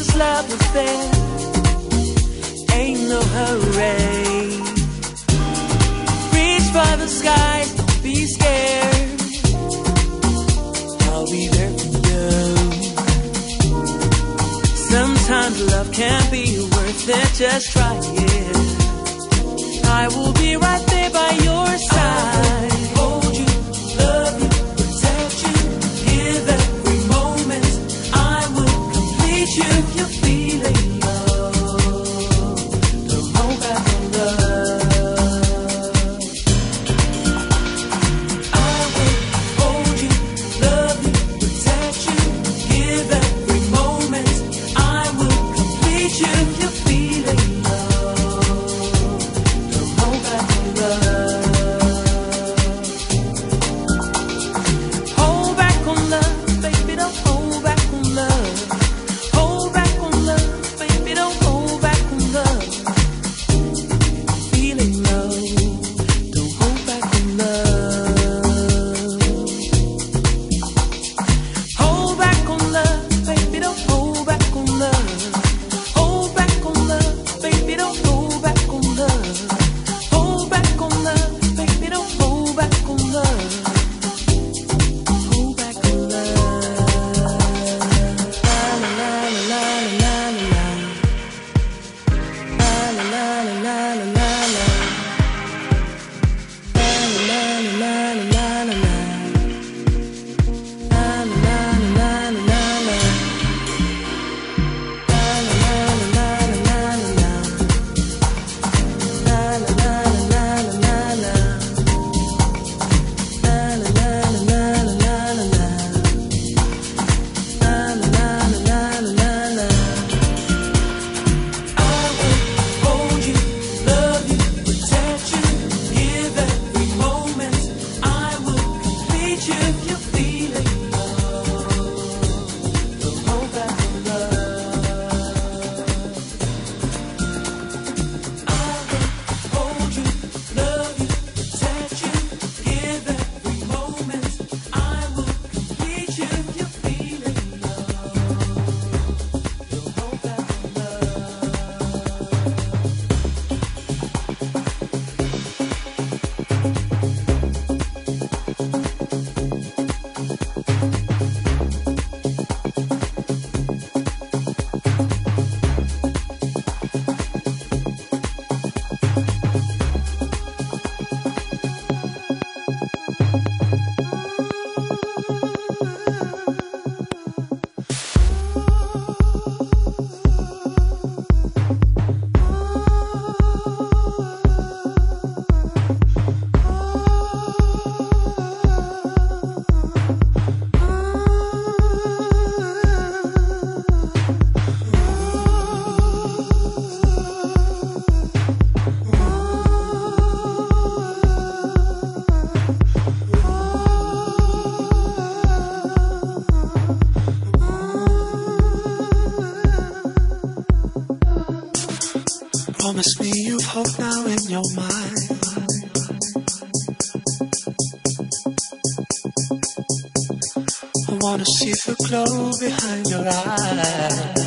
this love affair ain't no hurry. Reach for the skies, don't be scared. I'll be there for you. Sometimes love can't be worth it, just try it. I will be right there by your side. Promise me you've hope now in your mind. I wanna see the glow behind your eyes.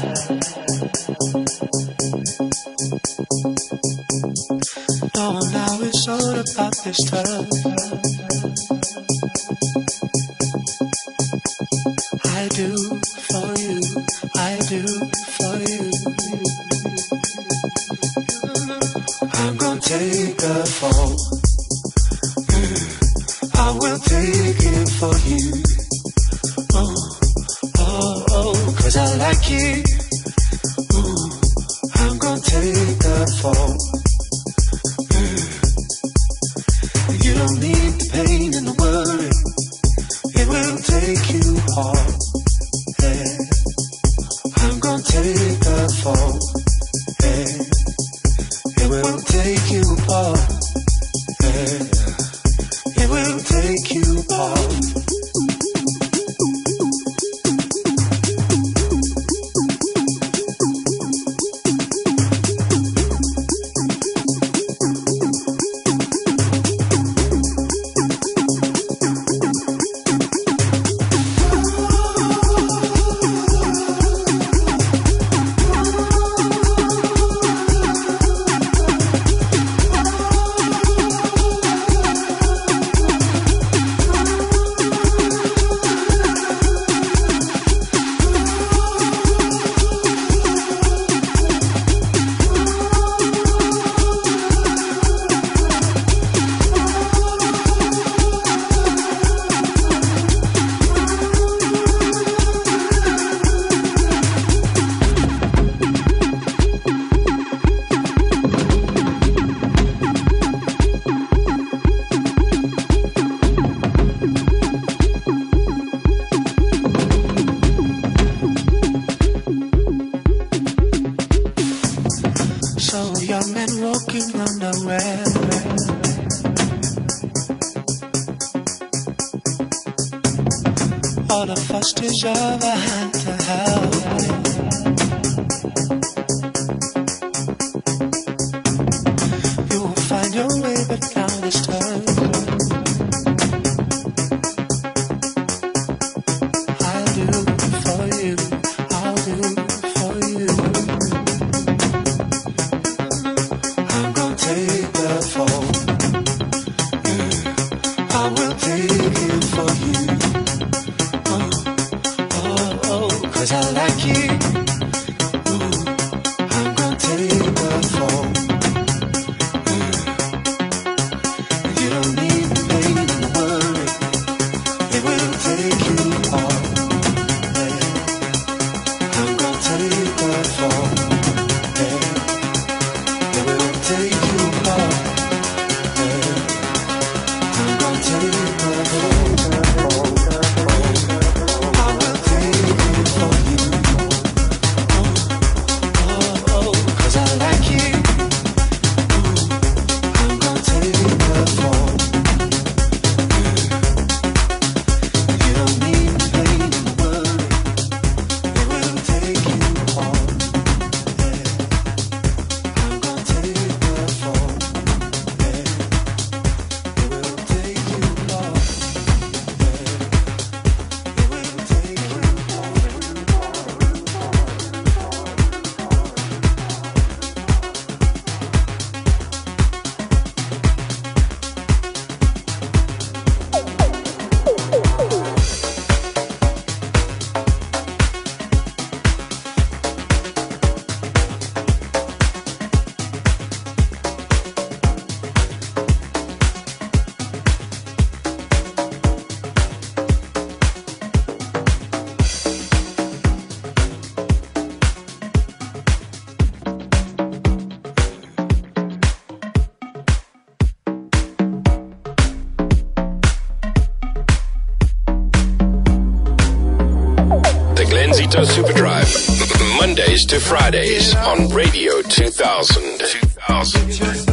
No, now it's all about this time. like it. Ooh, I'm gonna take the fall. I like you. To Fridays on Radio 2000. 2000.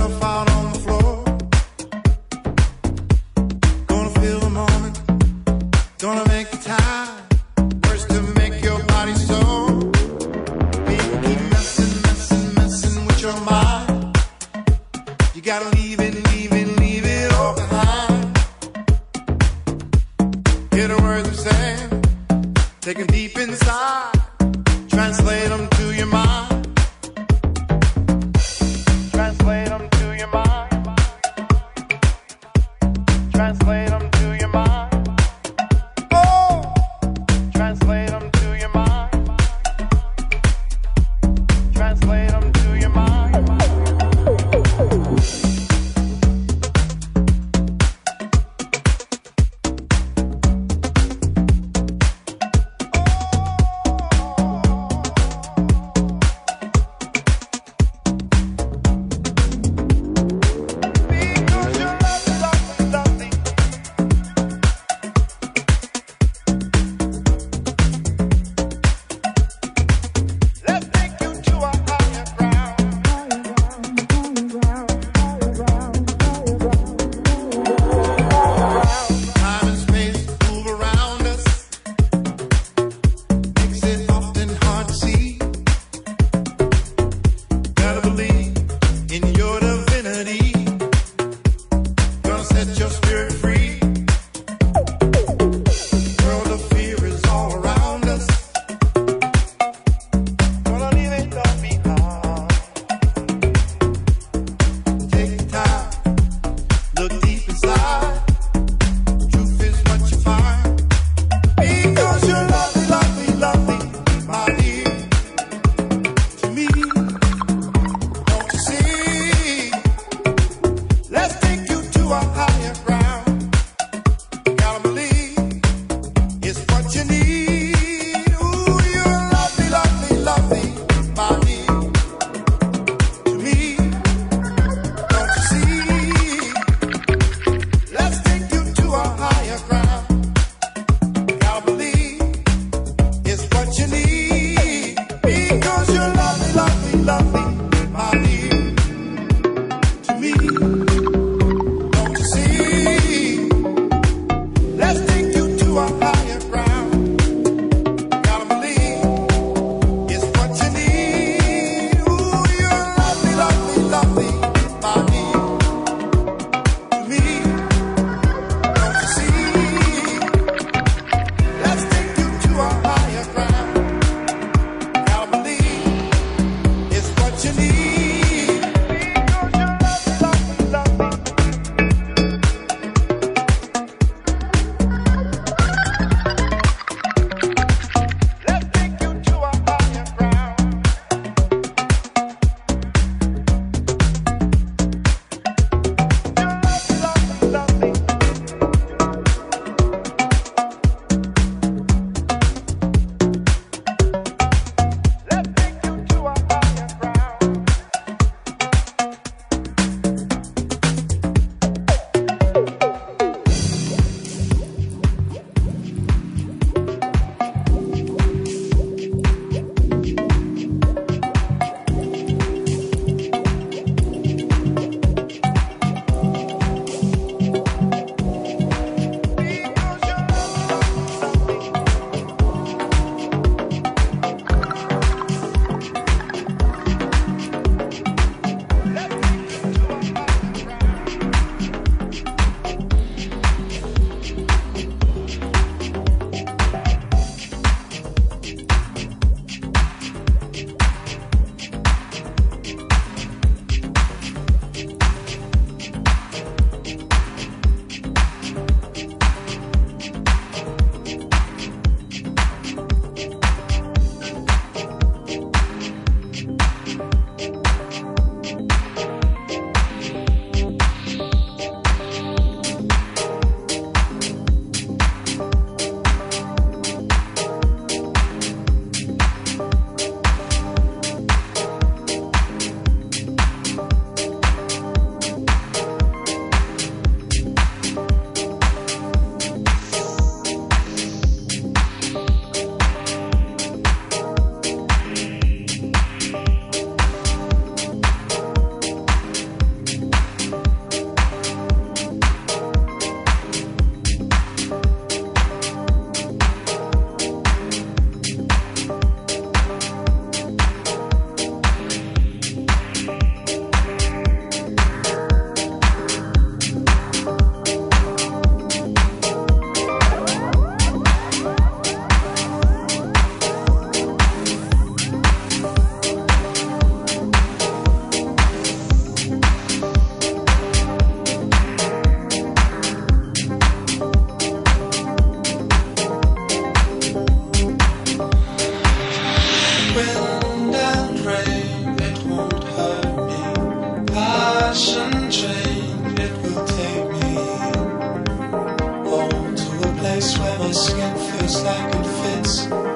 feels like it fits.